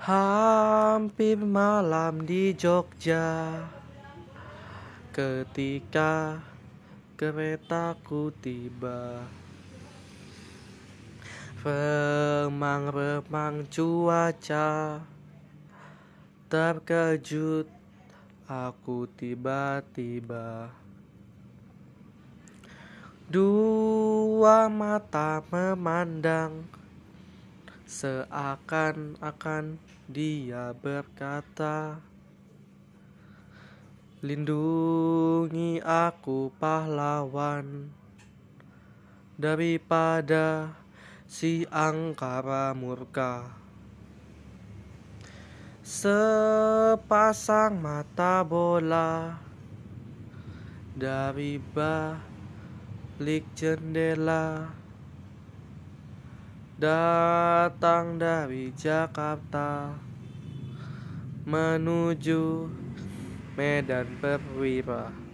Hampir malam di Jogja. Ketika keretaku tiba Remang-remang cuaca Terkejut aku tiba-tiba Dua mata memandang Seakan-akan dia berkata Lindungi aku pahlawan. Daripada si angkara murka. Sepasang mata bola Dari balik jendela datang dari Jakarta menuju Medan Perwira.